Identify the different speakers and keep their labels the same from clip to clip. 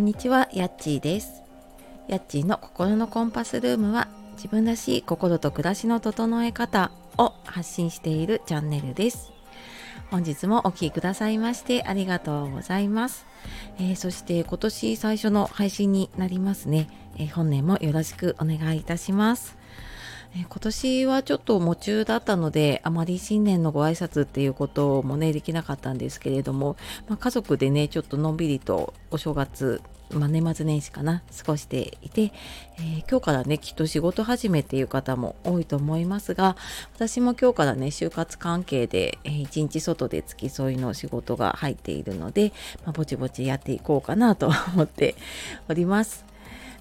Speaker 1: こんにちは、やっちーです。やっちーの心のコンパスルームは自分らしい心と暮らしの整え方を発信しているチャンネルです。本日もお聴きくださいましてありがとうございます。えー、そして今年最初の配信になりますね、えー、本年もよろしくお願いいたします。え今年はちょっと夢中だったのであまり新年のご挨拶っていうこともねできなかったんですけれども、まあ、家族でねちょっとのんびりとお正月まあ、年末年始かな過ごしていて、えー、今日からねきっと仕事始めっていう方も多いと思いますが私も今日からね就活関係で、えー、一日外で付き添いの仕事が入っているので、まあ、ぼちぼちやっていこうかなと思っております。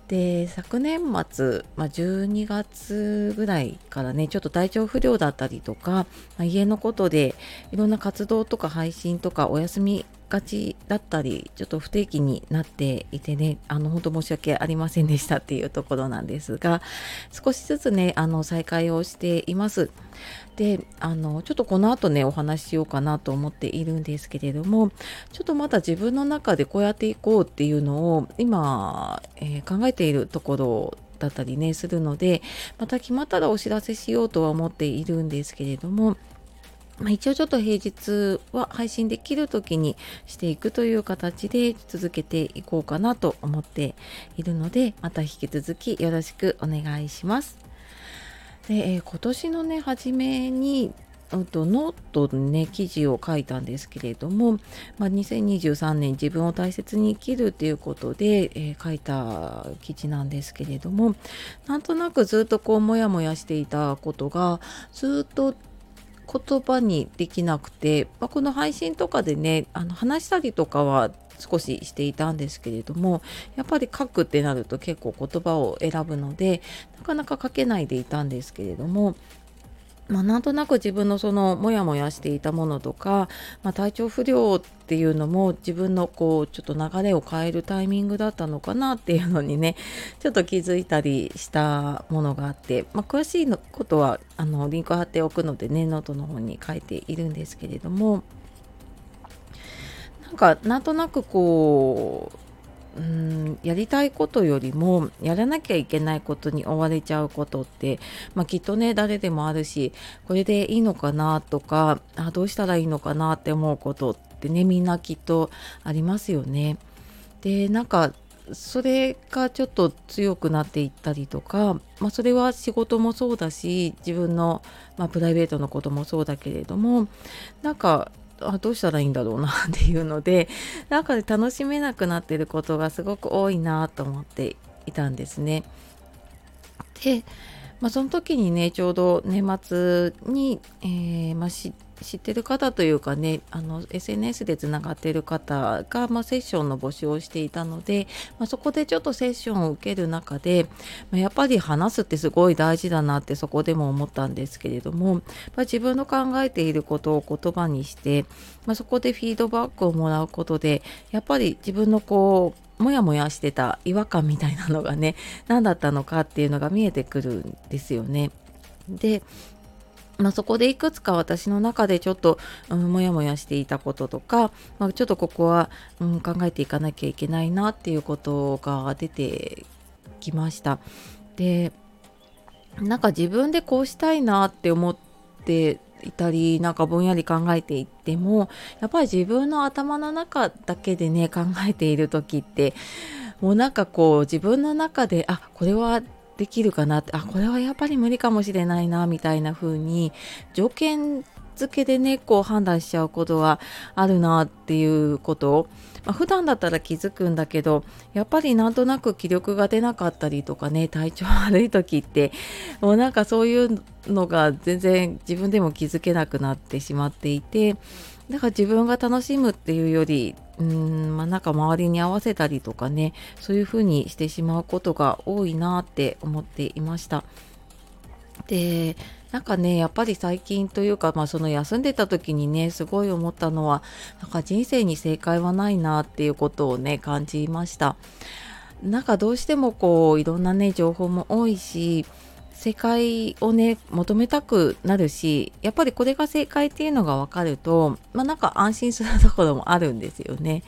Speaker 1: で昨年末、まあ、12月ぐらいからねちょっと体調不良だったりとか、まあ、家のことでいろんな活動とか配信とかお休みがちだったりちょっと不定期になっていてねあの本当申し訳ありませんでしたっていうところなんですが少しずつねあの再開をしています。であのちょっとこの後ねお話ししようかなと思っているんですけれどもちょっとまだ自分の中でこうやっていこうっていうのを今、えー、考えているところだったりねするのでまた決まったらお知らせしようとは思っているんですけれどもまあ、一応ちょっと平日は配信できる時にしていくという形で続けていこうかなと思っているのでまた引き続きよろしくお願いします。で、えー、今年のね初めにノートね記事を書いたんですけれども、まあ、2023年自分を大切に生きるということで、えー、書いた記事なんですけれどもなんとなくずっとこうモヤモヤしていたことがずっと言葉にできなくて、まあ、この配信とかでねあの話したりとかは少ししていたんですけれどもやっぱり書くってなると結構言葉を選ぶのでなかなか書けないでいたんですけれどもまあ、なんとなく自分のそのモヤモヤしていたものとか、まあ、体調不良っていうのも自分のこうちょっと流れを変えるタイミングだったのかなっていうのにねちょっと気づいたりしたものがあって、まあ、詳しいのことはあのリンク貼っておくのでねノートの方に書いているんですけれどもなんかなんとなくこううんやりたいことよりもやらなきゃいけないことに追われちゃうことって、まあ、きっとね誰でもあるしこれでいいのかなとかあどうしたらいいのかなって思うことってねみんなきっとありますよね。でなんかそれがちょっと強くなっていったりとか、まあ、それは仕事もそうだし自分の、まあ、プライベートのこともそうだけれどもなんかあどうしたらいいんだろうなっていうので なんか楽しめなくなってることがすごく多いなと思っていたんですね。で、まあ、その時にねちょうど年末に、えーまあ、知って知ってる方というかねあの SNS でつながっている方が、まあ、セッションの募集をしていたので、まあ、そこでちょっとセッションを受ける中で、まあ、やっぱり話すってすごい大事だなってそこでも思ったんですけれども、まあ、自分の考えていることを言葉にして、まあ、そこでフィードバックをもらうことでやっぱり自分のこうもやもやしてた違和感みたいなのがね何だったのかっていうのが見えてくるんですよね。でまあ、そこでいくつか私の中でちょっと、うん、もやもやしていたこととか、まあ、ちょっとここは、うん、考えていかなきゃいけないなっていうことが出てきました。でなんか自分でこうしたいなって思っていたりなんかぼんやり考えていってもやっぱり自分の頭の中だけでね考えている時ってもうなんかこう自分の中であこれはできるかなってあこれはやっぱり無理かもしれないなみたいな風に条件付けでねこう判断しちゃうことはあるなっていうことを、まあ、普段だったら気づくんだけどやっぱりなんとなく気力が出なかったりとかね体調悪い時ってもうなんかそういうのが全然自分でも気づけなくなってしまっていてだから自分が楽しむっていうよりうーんまあなんか周りに合わせたりとかねそういう風にしてしまうことが多いなって思っていました。でなんかねやっぱり最近というか、まあ、その休んでた時にねすごい思ったのはなんか人生に正解はないなっていうことをね感じましたなんかどうしてもこういろんなね情報も多いし正解をね求めたくなるしやっぱりこれが正解っていうのが分かるとまあなんか安心するところもあるんですよね。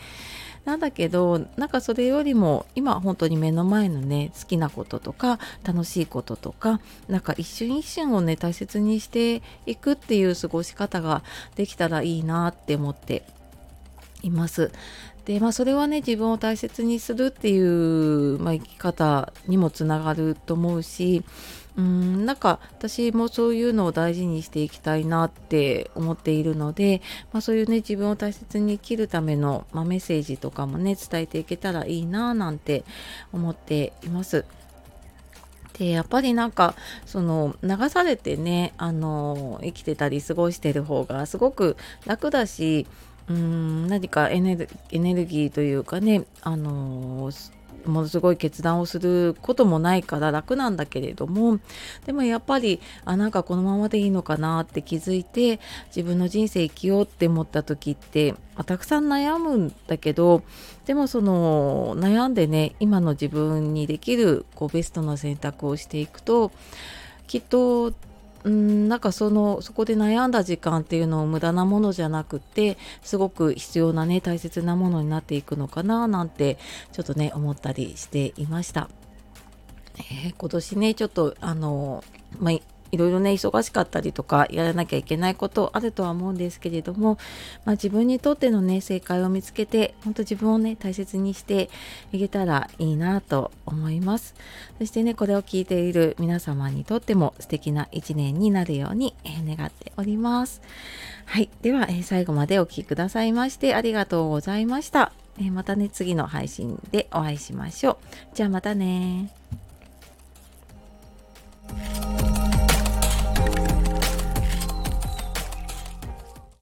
Speaker 1: なんだけどなんかそれよりも今本当に目の前のね好きなこととか楽しいこととかなんか一瞬一瞬をね大切にしていくっていう過ごし方ができたらいいなって思っています。でまあそれはね自分を大切にするっていう、まあ、生き方にもつながると思うしうんなんか私もそういうのを大事にしていきたいなって思っているので、まあ、そういうね自分を大切に生きるための、まあ、メッセージとかもね伝えていけたらいいななんて思っています。でやっぱりなんかその流されてねあの生きてたり過ごしてる方がすごく楽だしうん何かエネルギーというかねあのものすごい決断をすることもないから楽なんだけれどもでもやっぱりあなんかこのままでいいのかなって気づいて自分の人生生きようって思った時って、ま、たくさん悩むんだけどでもその悩んでね今の自分にできるこうベストな選択をしていくときっとうんなんかそのそこで悩んだ時間っていうのを無駄なものじゃなくてすごく必要なね大切なものになっていくのかななんてちょっとね思ったりしていました。えー、今年ねちょっとあの、まあ、いろいろね忙しかったりとかやらなきゃいけないことあるとは思うんですけれども、まあ、自分にとってのね正解を見つけて本当自分をね大切にしていけたらいいなと思います。そしてねこれを聞いている皆様にとっても素敵な一年になるように、願っております。はい。では、最後までお聴きくださいましてありがとうございました、またね次の配信でお会いしましょう。じゃあまたね